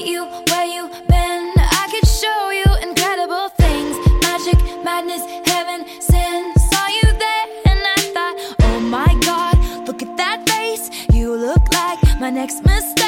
meet you where you been. I could show you incredible things. Magic, madness, heaven, sin. Saw you there and I thought, oh my god, look at that face. You look like my next mistake.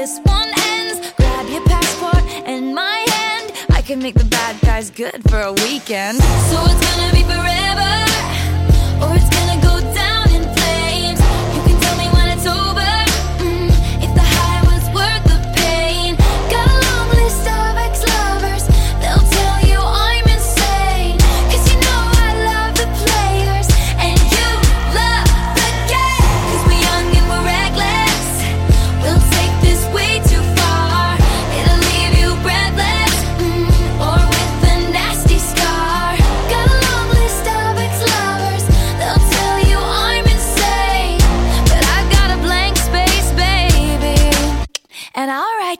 This one ends. Grab your passport and my hand. I can make the bad guys good for a weekend. So it's gonna be forever,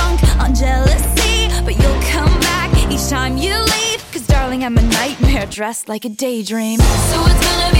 Drunk on jealousy, but you'll come back each time you leave. Cause darling, I'm a nightmare dressed like a daydream. So it's gonna be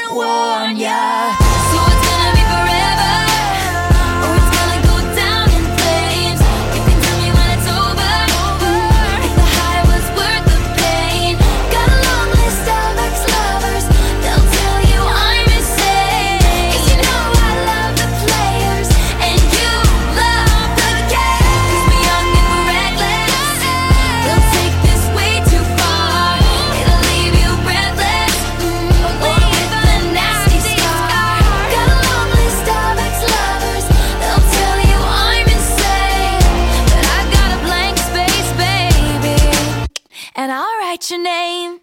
your name.